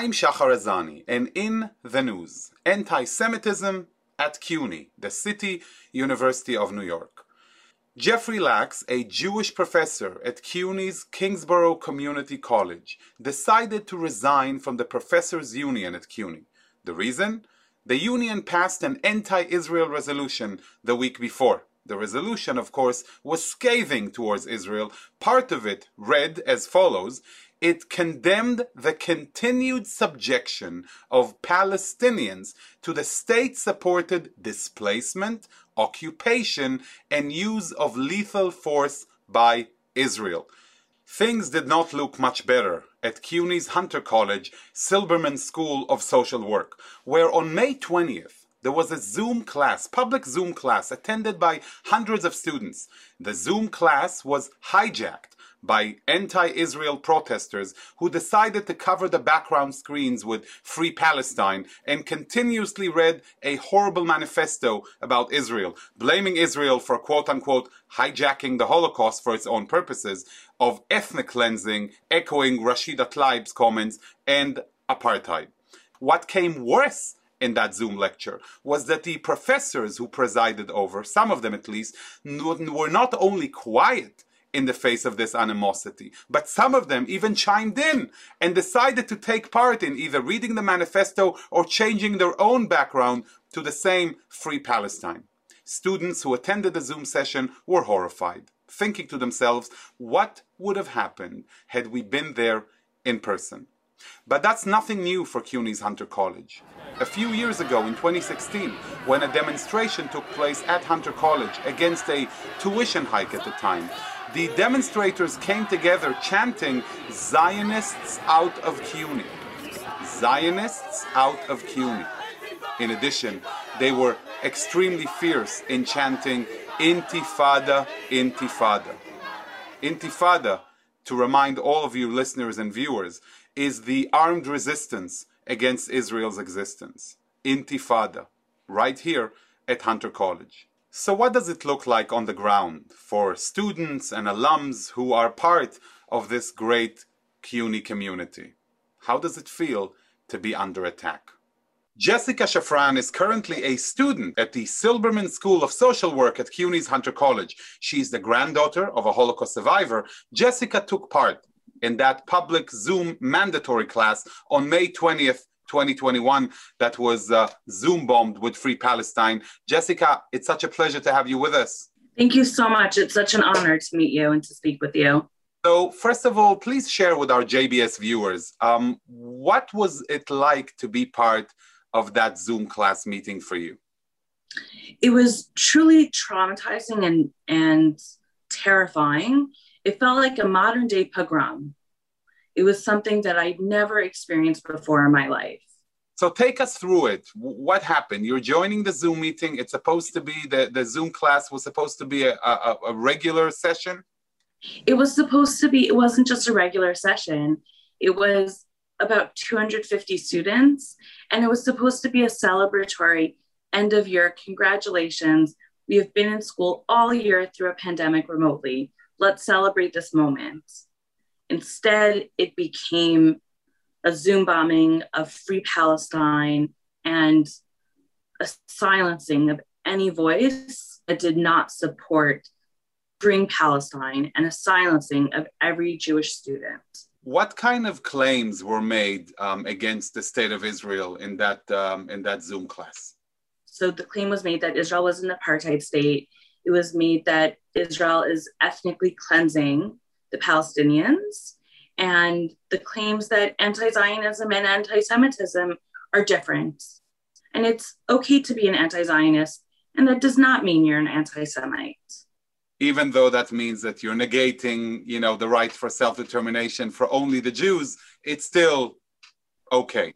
I'm Shachar Azani and in the news, anti Semitism at CUNY, the City University of New York. Jeffrey Lax, a Jewish professor at CUNY's Kingsborough Community College, decided to resign from the Professors Union at CUNY. The reason? The union passed an anti Israel resolution the week before. The resolution, of course, was scathing towards Israel. Part of it read as follows it condemned the continued subjection of Palestinians to the state supported displacement, occupation, and use of lethal force by Israel. Things did not look much better at CUNY's Hunter College Silberman School of Social Work, where on May 20th, there was a Zoom class, public Zoom class, attended by hundreds of students. The Zoom class was hijacked by anti-Israel protesters who decided to cover the background screens with Free Palestine and continuously read a horrible manifesto about Israel, blaming Israel for quote-unquote hijacking the Holocaust for its own purposes, of ethnic cleansing, echoing Rashida Tlaib's comments, and apartheid. What came worse in that Zoom lecture was that the professors who presided over, some of them at least, were not only quiet in the face of this animosity, but some of them even chimed in and decided to take part in either reading the manifesto or changing their own background to the same Free Palestine. Students who attended the Zoom session were horrified, thinking to themselves, what would have happened had we been there in person? But that's nothing new for CUNY's Hunter College. A few years ago, in 2016, when a demonstration took place at Hunter College against a tuition hike at the time, the demonstrators came together chanting, Zionists out of CUNY. Zionists out of CUNY. In addition, they were extremely fierce in chanting, Intifada, Intifada. Intifada, to remind all of you listeners and viewers, is the armed resistance against Israel's existence. Intifada, right here at Hunter College. So what does it look like on the ground for students and alums who are part of this great CUNY community? How does it feel to be under attack? Jessica Shafran is currently a student at the Silberman School of Social Work at CUNY's Hunter College. She is the granddaughter of a Holocaust survivor. Jessica took part in that public Zoom mandatory class on May 20th, 2021 that was uh, Zoom bombed with Free Palestine. Jessica, it's such a pleasure to have you with us. Thank you so much. It's such an honor to meet you and to speak with you. So, first of all, please share with our JBS viewers um, what was it like to be part of that Zoom class meeting for you? It was truly traumatizing and, and terrifying. It felt like a modern day pogrom. It was something that I'd never experienced before in my life. So take us through it. What happened? You're joining the Zoom meeting. It's supposed to be the, the Zoom class was supposed to be a, a, a regular session. It was supposed to be, it wasn't just a regular session. It was about 250 students, and it was supposed to be a celebratory end of year. Congratulations. We have been in school all year through a pandemic remotely. Let's celebrate this moment. Instead, it became a Zoom bombing of Free Palestine and a silencing of any voice that did not support freeing Palestine and a silencing of every Jewish student. What kind of claims were made um, against the state of Israel in that um, in that Zoom class? So the claim was made that Israel was an apartheid state. It was made that Israel is ethnically cleansing the Palestinians, and the claims that anti Zionism and anti Semitism are different. And it's okay to be an anti Zionist, and that does not mean you're an anti Semite. Even though that means that you're negating, you know, the right for self-determination for only the Jews, it's still okay.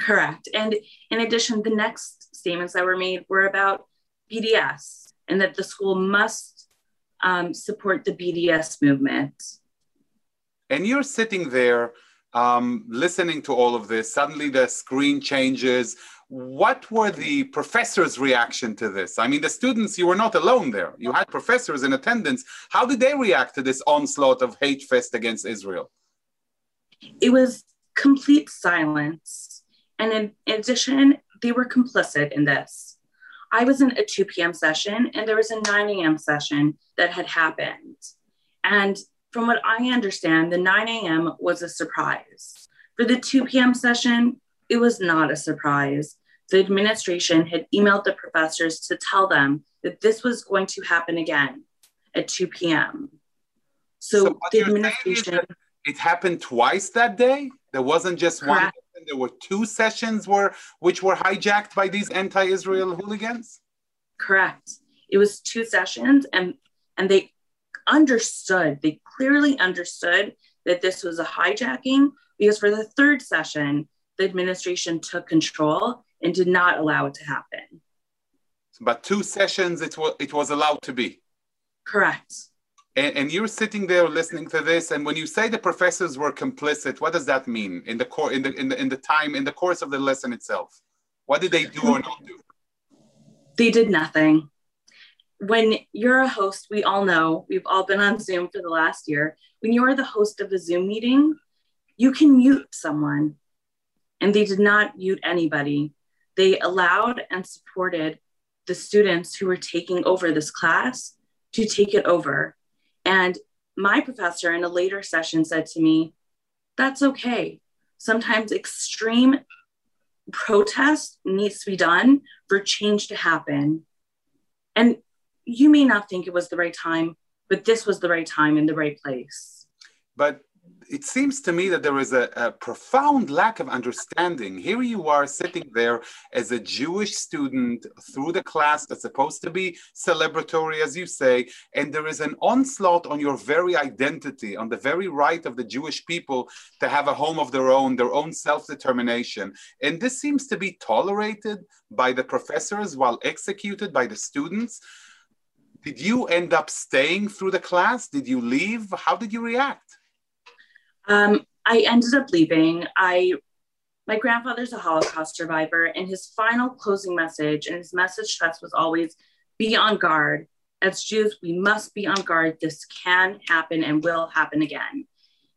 Correct. And in addition, the next statements that were made were about BDS and that the school must um, support the BDS movement. And you're sitting there um, listening to all of this. Suddenly the screen changes. What were the professors' reaction to this? I mean, the students, you were not alone there. You had professors in attendance. How did they react to this onslaught of hate fest against Israel? It was complete silence. And in, in addition, they were complicit in this. I was in a 2 p.m. session and there was a 9 a.m. session that had happened. And from what I understand, the 9 a.m. was a surprise. For the 2 p.m. session, it was not a surprise. The administration had emailed the professors to tell them that this was going to happen again at 2 p.m. So, so the administration. It happened twice that day? There wasn't just correct. one, there were two sessions were which were hijacked by these anti Israel hooligans? Correct. It was two sessions, and, and they understood, they clearly understood that this was a hijacking because for the third session, the administration took control and did not allow it to happen. But two sessions, it was it was allowed to be. Correct. And, and, you're sitting there listening to this, and when you say the professors were complicit, what does that mean in the core in the in the in the time in the course of the lesson itself? What did they do or not do? They did nothing. When you're a host, we all know we've all been on Zoom for the last year. When you are the host of a Zoom meeting, you can mute someone, and they did not mute anybody. They allowed and supported the students who were taking over this class to take it over. And my professor in a later session said to me, That's okay. Sometimes extreme protest needs to be done for change to happen. And you may not think it was the right time, but this was the right time in the right place. But it seems to me that there is a, a, profound lack of understanding. Here you are sitting there as a Jewish student through the class that's supposed to be celebratory, as you say, and there is an onslaught on your very identity, on the very right of the Jewish people to have a home of their own, their own self determination. And this seems to be tolerated by the professors while executed by the students. Did you end up staying through the class? Did you leave? How did you react? Um, I ended up leaving. I my grandfather's a Holocaust survivor, and his final closing message and his message to us was always be on guard. As Jews, we must be on guard. This can happen and will happen again.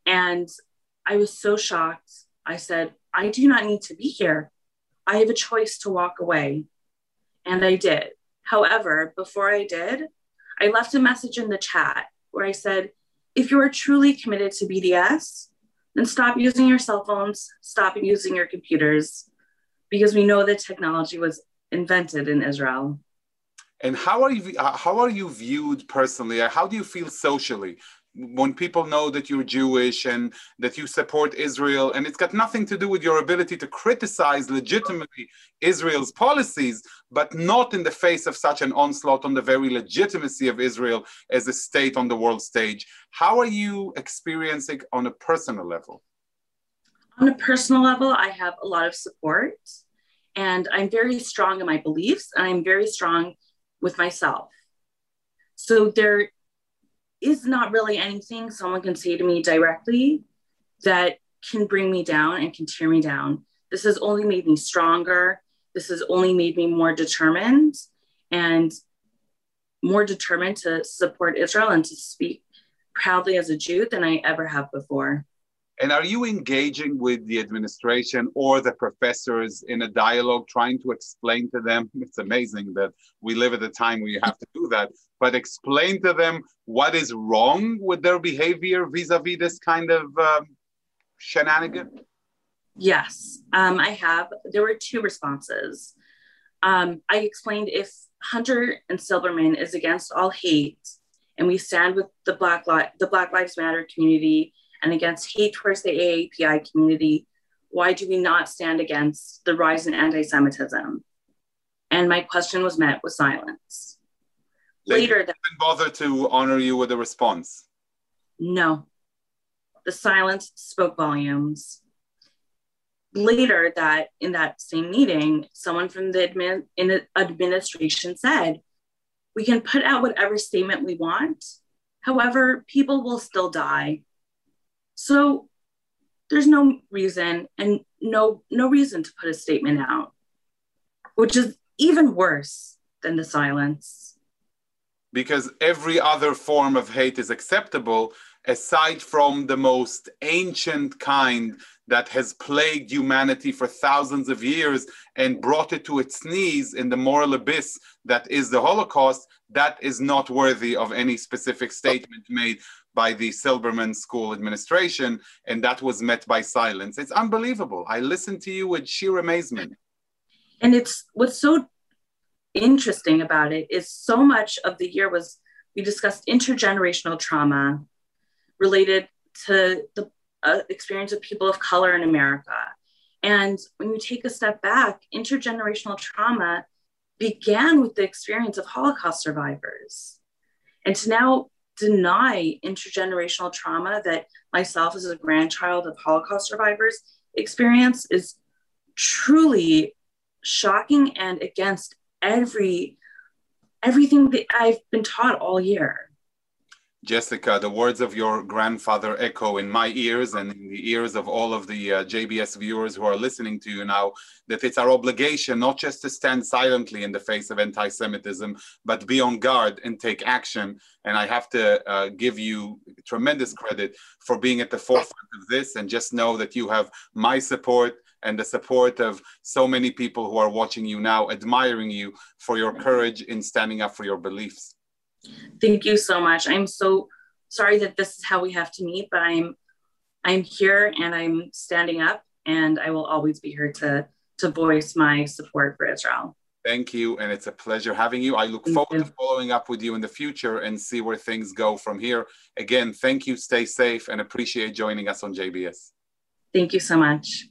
And I was so shocked. I said, I do not need to be here. I have a choice to walk away. And I did. However, before I did, I left a message in the chat where I said, if you are truly committed to BDS, then stop using your cell phones, stop using your computers, because we know that technology was invented in Israel. And how are you? Uh, how are you viewed personally? How do you feel socially? When people know that you're Jewish and that you support Israel, and it's got nothing to do with your ability to criticize legitimately Israel's policies, but not in the face of such an onslaught on the very legitimacy of Israel as a state on the world stage. How are you experiencing on a personal level? On a personal level, I have a lot of support, and I'm very strong in my beliefs, and I'm very strong with myself. So there is not really anything someone can say to me directly that can bring me down and can tear me down. This has only made me stronger. This has only made me more determined and more determined to support Israel and to speak proudly as a Jew than I ever have before. And are you engaging with the administration or the professors in a dialogue, trying to explain to them? It's amazing that we live at a time where you have to do that, but explain to them what is wrong with their behavior vis a vis this kind of um, shenanigan? Yes, um, I have. There were two responses. Um, I explained if Hunter and Silberman is against all hate, and we stand with the Black Li- the Black Lives Matter community and against hate towards the AAPI community, why do we not stand against the rise in anti Semitism? And my question was met with silence. They Later, that, didn't bother to honor you with a response. No, the silence spoke volumes. Later, that in that same meeting, someone from the admin, in the administration said, "We can put out whatever statement we want. However, people will still die so there's no reason and no no reason to put a statement out, which is even worse than the silence. Because every other form of hate is acceptable, aside from the most ancient kind that has plagued humanity for thousands of years and brought it to its knees in the moral abyss that is the Holocaust, that is not worthy of any specific statement made by the Silberman School administration, and that was met by silence. It's unbelievable. I listened to you with sheer amazement. And it's what's so interesting about it is so much of the year was we discussed intergenerational trauma related to the uh, experience of people of color in America. And when you take a step back, intergenerational trauma began with the experience of Holocaust survivors. And to now deny intergenerational trauma that myself as a grandchild of Holocaust survivors experience is truly shocking and against every everything that I've been taught all year. Jessica, the words of your grandfather echo in my ears and in the ears of all of the uh, JBS viewers who are listening to you now that it's our obligation not just to stand silently in the face of anti Semitism, but be on guard and take action. And I have to uh, give you tremendous credit for being at the forefront of this. And just know that you have my support and the support of so many people who are watching you now, admiring you for your courage in standing up for your beliefs. Thank you so much. I'm so sorry that this is how we have to meet, but I'm I'm here and I'm standing up and I will always be here to to voice my support for Israel. Thank you, and it's a pleasure having you. I look thank forward you. to following up with you in the future and see where things go from here. Again, thank you, stay safe, and appreciate joining us on JBS. Thank you so much.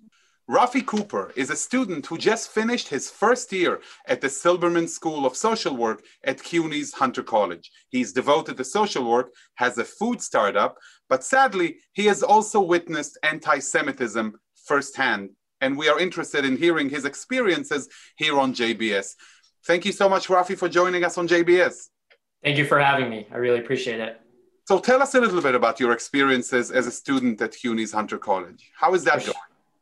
Rafi Cooper is a student who just finished his first year at the Silberman School of Social Work at CUNY's Hunter College. He's devoted to social work, has a food startup, but sadly, he has also witnessed anti Semitism firsthand. And we are interested in hearing his experiences here on JBS. Thank you so much, Rafi, for joining us on JBS. Thank you for having me. I really appreciate it. So tell us a little bit about your experiences as a student at CUNY's Hunter College. How is that going?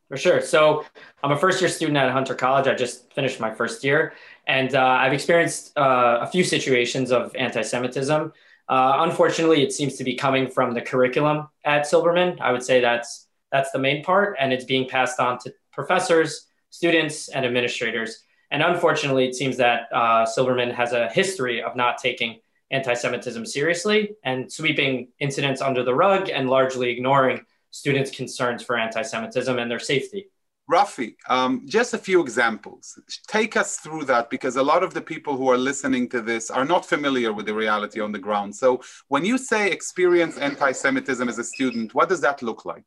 For sure. So I'm a first year student at Hunter College. I just finished my first year, and uh, I've experienced uh, a few situations of anti-Semitism. Uh, unfortunately, it seems to be coming from the curriculum at Silberman. I would say that's that's the main part, and it's being passed on to professors, students, and administrators. And unfortunately, it seems that uh, Silberman has a history of not taking anti-Semitism seriously and sweeping incidents under the rug and largely ignoring students' concerns for anti Semitism and their safety. Rafi, um, just a few examples. Take us through that because a lot of the people who are listening to this are not familiar with the reality on the ground. So, when you say experience anti Semitism as a student, what does that look like?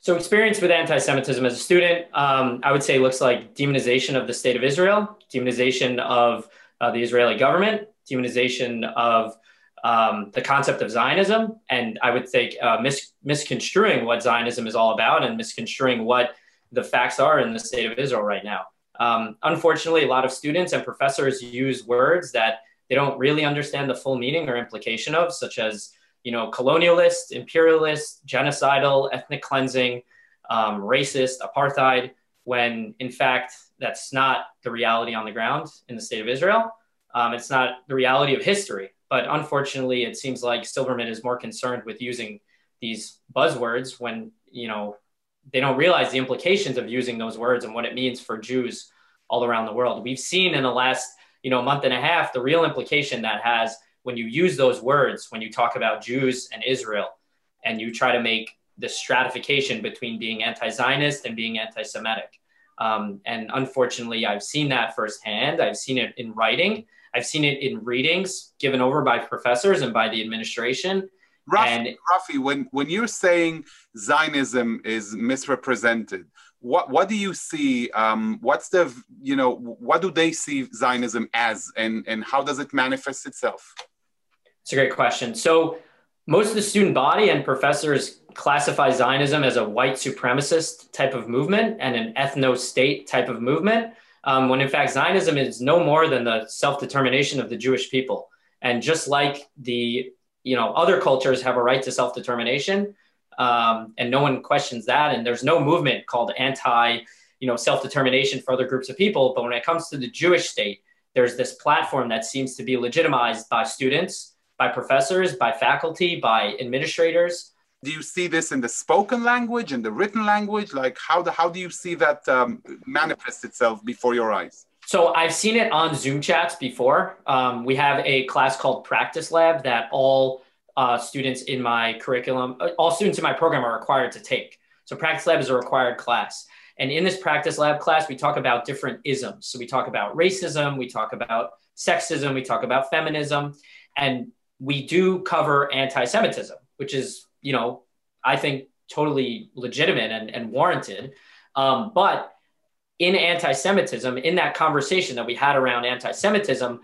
So, experience with anti Semitism as a student, um, I would say looks like demonization of the state of Israel, demonization of uh, the Israeli government, demonization of um, the concept of Zionism, and I would think uh, mis- misconstruing what Zionism is all about and misconstruing what the facts are in the state of Israel right now. Um, unfortunately, a lot of students and professors use words that they don't really understand the full meaning or implication of, such as you know, colonialist, imperialist, genocidal, ethnic cleansing, um, racist, apartheid, when in fact that's not the reality on the ground in the state of Israel. Um, it's not the reality of history. But unfortunately, it seems like Silberman is more concerned with using these buzzwords when, you know, they don't realize the implications of using those words and what it means for Jews all around the world. We've seen in the last, you know, month and a half the real implication that has when you use those words when you talk about Jews and Israel and you try to make the stratification between being anti-Zionist and being anti-Semitic. Um, and unfortunately, I've seen that firsthand. I've seen it in writing, I've seen it in readings given over by professors and by the administration. Rafi, and, Rafi when, when you're saying Zionism is misrepresented, what, what do you see? Um, what's the, you know, what do they see Zionism as and, and how does it manifest itself? It's a great question. So most of the student body and professors classify Zionism as a white supremacist type of movement and an ethno state type of movement um, when in fact Zionism is no more than the self-determination of the Jewish people. And just like the you know other cultures have a right to self-determination, um, and no one questions that, and there's no movement called anti you know self-determination for other groups of people. But when it comes to the Jewish state, there's this platform that seems to be legitimized by students by professors, by faculty, by administrators. Do you see this in the spoken language, in the written language? Like how, the, how do you see that um, manifest itself before your eyes? So I've seen it on Zoom chats before. Um, we have a class called Practice Lab that all uh, students in my curriculum, uh, all students in my program are required to take. So Practice Lab is a required class. And in this Practice Lab class, we talk about different isms. So we talk about racism, we talk about sexism, we talk about feminism, and we do cover anti-Semitism, which is, you know, I think totally legitimate and, and warranted. Um, but in anti Semitism, in that conversation that we had around anti Semitism,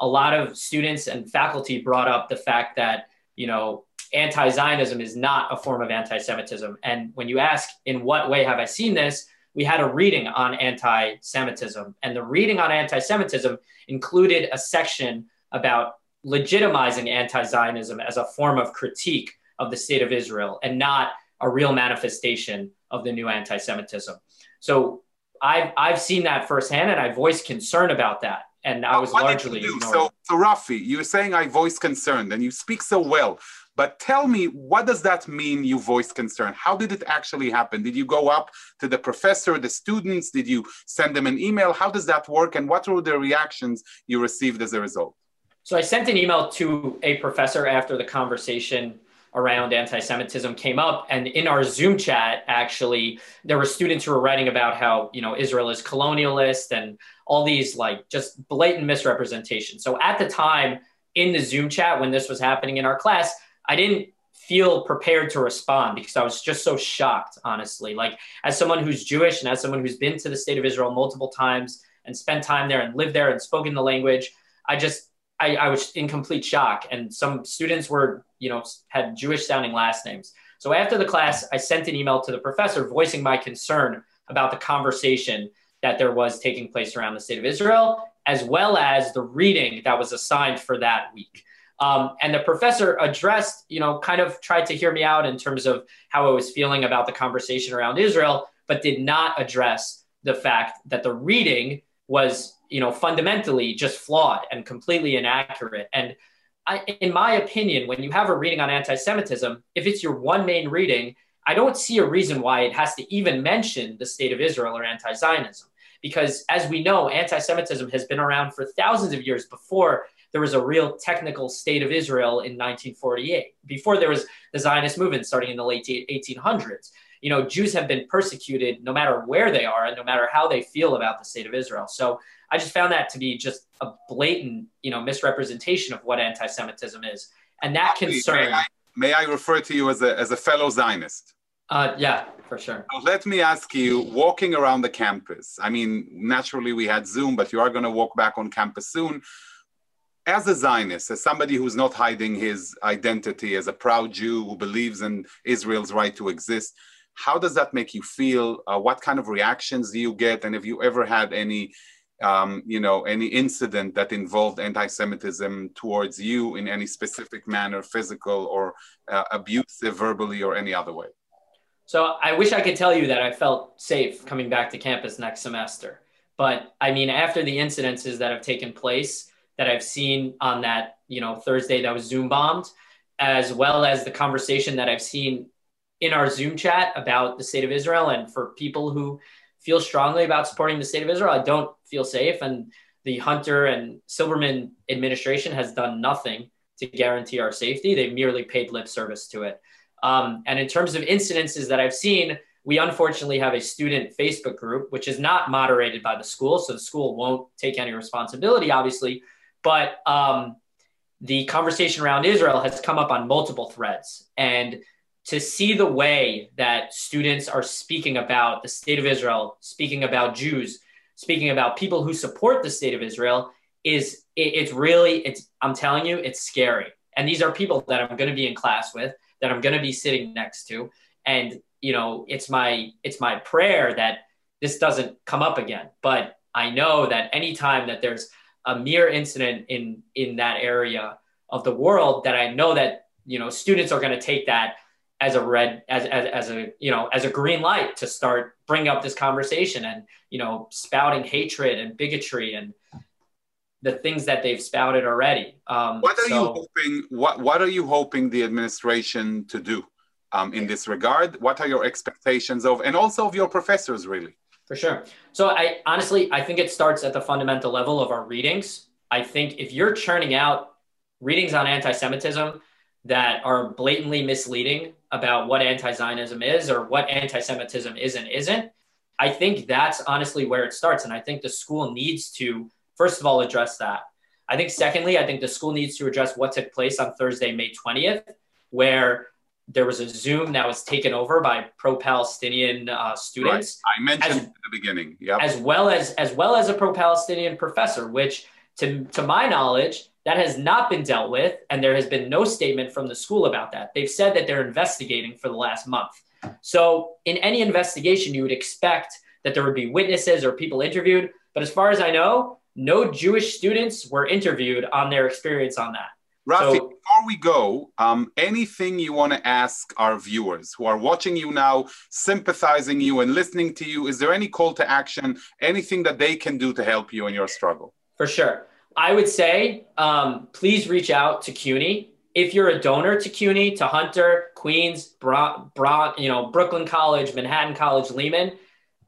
a lot of students and faculty brought up the fact that, you know, anti Zionism is not a form of anti Semitism. And when you ask, in what way have I seen this? We had a reading on anti Semitism. And the reading on anti Semitism included a section about legitimizing anti Zionism as a form of critique of the state of Israel and not a real manifestation of the new anti Semitism. So I've I've seen that firsthand, and I voiced concern about that, and I was what largely do? So, so Rafi, you're saying I voice concern, and you speak so well. But tell me, what does that mean? You voice concern. How did it actually happen? Did you go up to the professor, the students? Did you send them an email? How does that work? And what were the reactions you received as a result? So I sent an email to a professor after the conversation around anti-Semitism came up. And in our Zoom chat, actually, there were students who were writing about how, you know, Israel is colonialist and all these like just blatant misrepresentation. So at the time in the Zoom chat, when this was happening in our class, I didn't feel prepared to respond because I was just so shocked, honestly. Like as someone who's Jewish and as someone who's been to the state of Israel multiple times and spent time there and lived there and spoken the language, I just I, I was in complete shock. And some students were, you know, had Jewish sounding last names. So after the class, I sent an email to the professor voicing my concern about the conversation that there was taking place around the state of Israel, as well as the reading that was assigned for that week. Um, and the professor addressed, you know, kind of tried to hear me out in terms of how I was feeling about the conversation around Israel, but did not address the fact that the reading was you know fundamentally just flawed and completely inaccurate. And I, in my opinion when you have a reading on anti-semitism if it's your one main reading i don't see a reason why it has to even mention the state of israel or anti-zionism. Because as we know anti-semitism has been around for thousands of years before there was a real technical state of israel in 1948 before there was the zionist movement starting in the late 1800s you know jews have been persecuted no matter where they are and no matter how they feel about the state of israel. So I just found that to be just a blatant, you know, misrepresentation of what anti-Semitism is, and that concern. May I, may I refer to you as a as a fellow Zionist? Uh, yeah, for sure. Let me ask you, walking around the campus. I mean, naturally we had Zoom, but you are going to walk back on campus soon. As a Zionist, as somebody who's not hiding his identity as a proud Jew who believes in Israel's right to exist, how does that make you feel? Uh, what kind of reactions do you get? And have you ever had any um, you know, any incident that involved anti-Semitism towards you in any specific manner, physical or uh, abusive, verbally or any other way? So I wish I could tell you that I felt safe coming back to campus next semester. But I mean, after the incidences that have taken place that I've seen on that, you know, Thursday that was Zoom bombed, as well as the conversation that I've seen in our Zoom chat about the state of Israel and for people who feel strongly about supporting the state of Israel. I don't feel safe. And the Hunter and Silberman administration has done nothing to guarantee our safety. They've merely paid lip service to it. Um, and in terms of incidences that I've seen, we unfortunately have a student Facebook group, which is not moderated by the school. So the school won't take any responsibility, obviously. But um, the conversation around Israel has come up on multiple threads. And to see the way that students are speaking about the state of Israel, speaking about Jews, speaking about people who support the state of Israel is it, it's really it's I'm telling you it's scary. And these are people that I'm going to be in class with, that I'm going to be sitting next to, and you know it's my it's my prayer that this doesn't come up again. But I know that anytime that there's a mere incident in in that area of the world, that I know that you know students are going to take that as a red as, as, as a you know as a green light to start bringing up this conversation and you know spouting hatred and bigotry and the things that they've spouted already. Um, what are so, you hoping? What What are you hoping the administration to do um, in this regard? What are your expectations of, and also of your professors, really? For sure. So I honestly, I think it starts at the fundamental level of our readings. I think if you're churning out readings on anti-Semitism that are blatantly misleading about what anti-Zionism is or what anti-Semitism is and isn't, I think that's honestly where it starts. And I think the school needs to, first of all, address that. I think, secondly, I think the school needs to address what took place on Thursday, May 20th, where there was a Zoom that was taken over by pro-Palestinian uh, students. Right. I mentioned as, at the beginning, yeah, as well as as well as a pro-Palestinian professor, which, to to my knowledge, that has not been dealt with, and there has been no statement from the school about that. They've said that they're investigating for the last month. So, in any investigation, you would expect that there would be witnesses or people interviewed. But as far as I know, no Jewish students were interviewed on their experience on that. Rafi, so, before we go, um, anything you want to ask our viewers who are watching you now, sympathizing you and listening to you, is there any call to action, anything that they can do to help you in your struggle? For sure. I would say um, please reach out to CUNY. If you're a donor to CUNY, to Hunter, Queens, Bra- you know, Brooklyn College, Manhattan College, Lehman,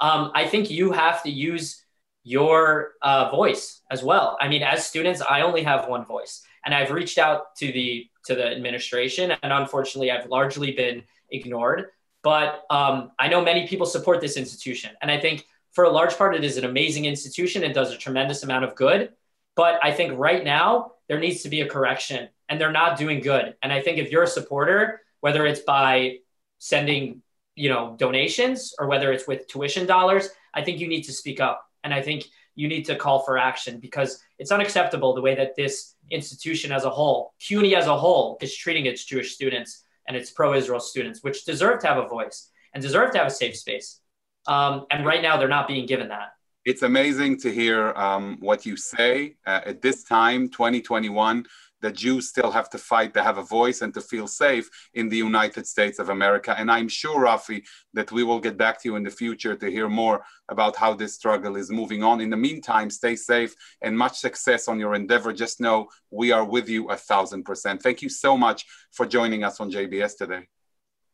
um, I think you have to use your uh, voice as well. I mean, as students, I only have one voice, and I've reached out to the to the administration, and unfortunately, I've largely been ignored. But um, I know many people support this institution, and I think for a large part, it is an amazing institution. It does a tremendous amount of good. But I think right now there needs to be a correction, and they're not doing good. And I think if you're a supporter, whether it's by sending you know donations or whether it's with tuition dollars, I think you need to speak up, and I think you need to call for action because it's unacceptable the way that this institution as a whole, CUNY as a whole, is treating its Jewish students and its pro-Israel students, which deserve to have a voice and deserve to have a safe space. Um, and right now, they're not being given that it's amazing to hear um, what you say. Uh, at this time 2021 that jews still have to fight. To have a voice and to feel safe in the united states of america. And i'm sure rafi that we will get back to you in the future to hear more about how this struggle is moving on. In the meantime stay safe and much success on your endeavor. Just know we are with you a thousand percent. Thank you so much for joining us on jbs today.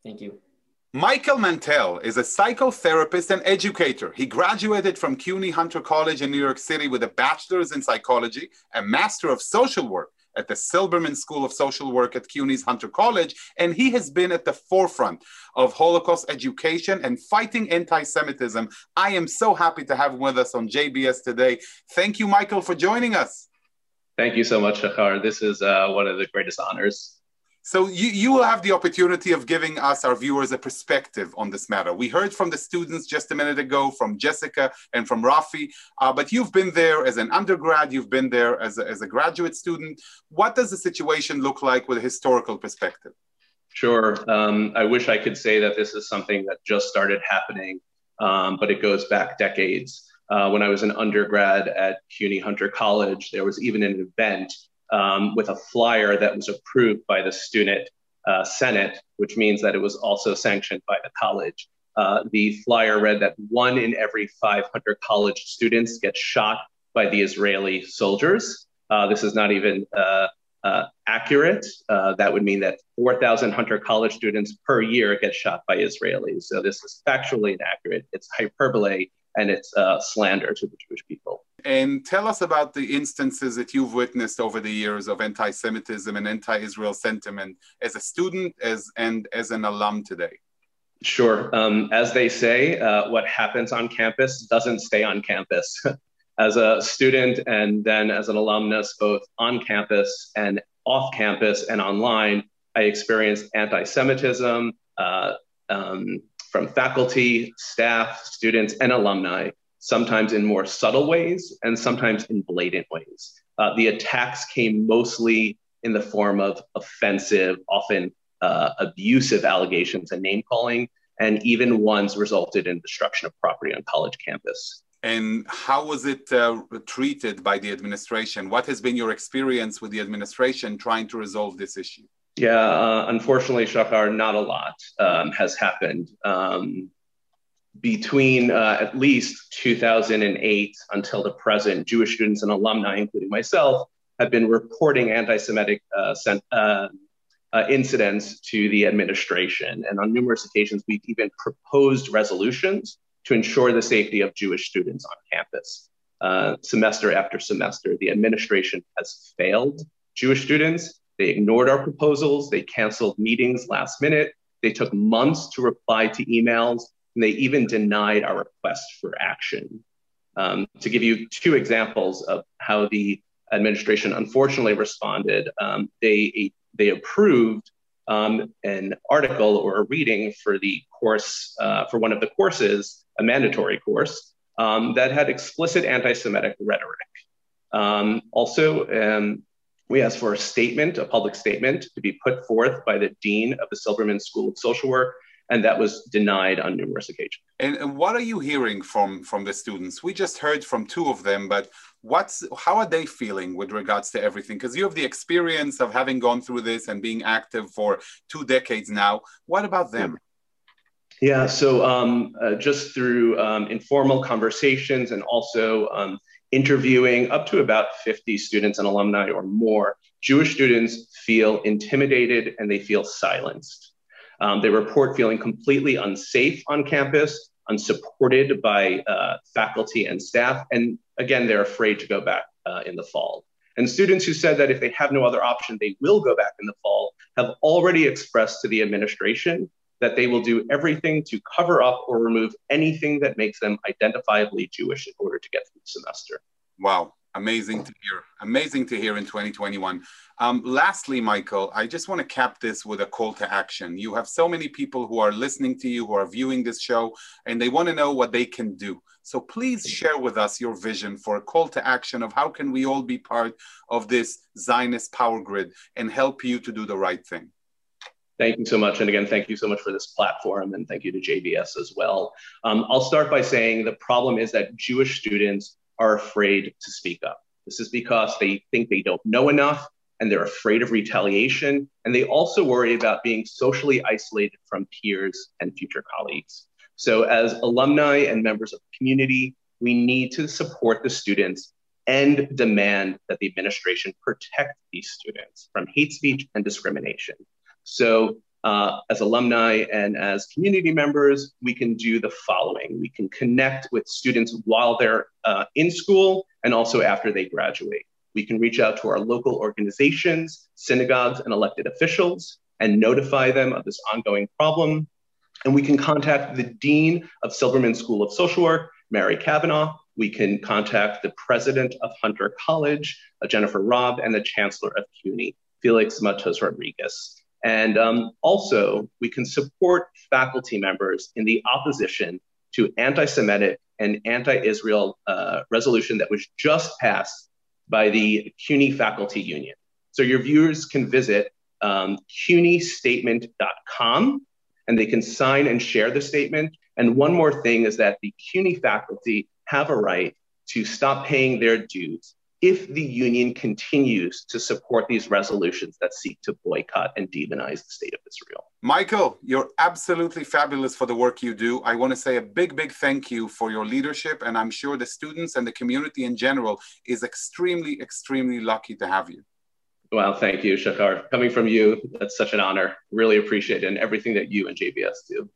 Thank you Michael Mantell is a psychotherapist and educator. He graduated from CUNY Hunter College in New York City with a bachelor's in psychology, a master of social work at the Silberman School of Social Work at CUNY's Hunter College, and he has been at the forefront of Holocaust education and fighting anti Semitism. I am so happy to have him with us on JBS today. Thank you, Michael, for joining us. Thank you so much, Shachar. This is uh, one of the greatest honors. So you, you will have the opportunity of giving us, our viewers, a perspective on this matter. We heard from the students just a minute ago, from Jessica and from Rafi, uh, but you've been there as an undergrad, you've been there as a, as a graduate student. What does the situation look like with a historical perspective? Sure. Um, I wish I could say that this is something that just started happening, um, but it goes back decades. Uh, when I was an undergrad at CUNY Hunter College, there was even an event um, with a flyer that was approved by the student uh, senate, which means that it was also sanctioned by the college. Uh, the flyer read that one in every 500 college students gets shot by the Israeli soldiers. Uh, this is not even uh, uh, accurate. Uh, that would mean that 4,000 Hunter College students per year get shot by Israelis. So this is factually inaccurate. It's hyperbole and it's slander to the Jewish people. And tell us about the instances that you've witnessed over the years of anti-Semitism and anti-Israel sentiment as a student as and as an alum today. Sure. Um, as they say, uh, what happens on campus doesn't stay on campus. as a student and then as an alumnus, both on campus and off campus and online, I experienced anti-Semitism uh, um, from faculty, staff, students, and alumni sometimes in more subtle ways and sometimes in blatant ways. Uh, the attacks came mostly in the form of offensive, often uh, abusive allegations and name calling, and even ones resulted in destruction of property on college campus. And how was it uh, treated by the administration? What has been your experience with the administration trying to resolve this issue? Yeah, uh, unfortunately, Shachar, not a lot um, has happened. Um, between uh, at least 2008 until the present, Jewish students and alumni, including myself, have been reporting anti Semitic uh, uh, uh, incidents to the administration. And on numerous occasions, we've even proposed resolutions to ensure the safety of Jewish students on campus. Uh, semester after semester, the administration has failed Jewish students. They ignored our proposals, they canceled meetings last minute, they took months to reply to emails, and they even denied our request for action. Um, to give you two examples of how the administration unfortunately responded, um, they, they approved um, an article or a reading for the course, uh, for one of the courses, a mandatory course, um, that had explicit anti Semitic rhetoric. Um, also, um, we asked for a statement, a public statement, to be put forth by the dean of the Silberman School of Social Work and that was denied on numerous occasions. And what are you hearing from from the students? We just heard from two of them, but what's how are they feeling with regards to everything? Because you have the experience of having gone through this and being active for two decades now. What about them? Yeah, so um, uh, just through um, informal conversations and also um, interviewing up to about 50 students and alumni or more, Jewish students feel intimidated and they feel silenced. Um, they report feeling completely unsafe on campus, unsupported by uh, faculty and staff, and again, they're afraid to go back uh, in the fall. And students who said that if they have no other option, they will go back in the fall have already expressed to the administration that they will do everything to cover up or remove anything that makes them identifiably Jewish in order to get through the semester. Wow amazing to hear amazing to hear in 2021 um, lastly michael i just want to cap this with a call to action you have so many people who are listening to you who are viewing this show and they want to know what they can do so please share with us your vision for a call to action of how can we all be part of this zionist power grid and help you to do the right thing Thank you so much. And again, thank you so much for this platform. And thank you to JBS as well. Um, I'll start by saying the problem is that Jewish students are afraid to speak up. This is because they think they don't know enough and they're afraid of retaliation. And they also worry about being socially isolated from peers and future colleagues. So, as alumni and members of the community, we need to support the students and demand that the administration protect these students from hate speech and discrimination. So, uh, as alumni and as community members, we can do the following. We can connect with students while they're uh, in school and also after they graduate. We can reach out to our local organizations, synagogues, and elected officials and notify them of this ongoing problem. And we can contact the Dean of Silberman School of Social Work, Mary Cavanaugh. We can contact the president of Hunter College, uh, Jennifer Raab, and the chancellor of CUNY, Felix Matos Rodriguez. And um, also, we can support faculty members in the opposition to anti Semitic and anti Israel uh, resolution that was just passed by the CUNY Faculty Union. So your viewers can visit um, cunystatement.com and they can sign and share the statement. And one more thing is that the CUNY faculty have a right to stop paying their dues if the union continues to support these resolutions that seek to boycott and demonize the state of Israel. Michael, you're absolutely fabulous for the work you do. I want to say a big, big thank you for your leadership. And I'm sure the students and the community in general is extremely, extremely lucky to have you. Well, thank you, Shachar. Coming from you, that's such an honor. Really appreciate it and everything that you and JBS do.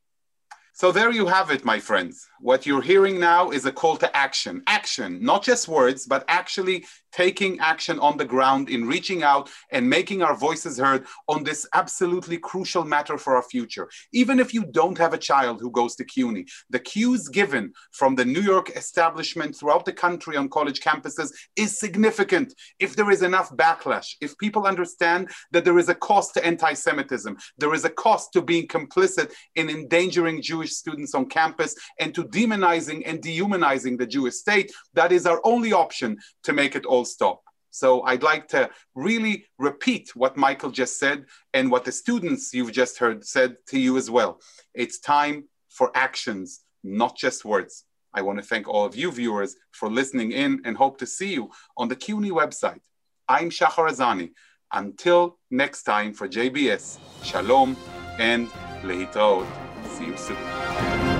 So there you have it, my friends. What you're hearing now is a call to action. Action, not just words, but actually taking action on the ground in reaching out and making our voices heard on this absolutely crucial matter for our future. Even if you don't have a child who goes to CUNY, the cues given from the New York establishment throughout the country on college campuses is significant. If there is enough backlash, if people understand that there is a cost to anti Semitism, there is a cost to being complicit in endangering Jewish students on campus and to demonizing and dehumanizing the Jewish state, that is our only option to make it all full stop. So I'd like to really repeat what Michael just said and what the students you've just heard said to you as well. It's time for actions, not just words. I want to thank all of you viewers for listening in and hope to see you on the CUNY website. I'm Shachar Azani. Until next time for JBS, Shalom and Lehitraot. See you soon.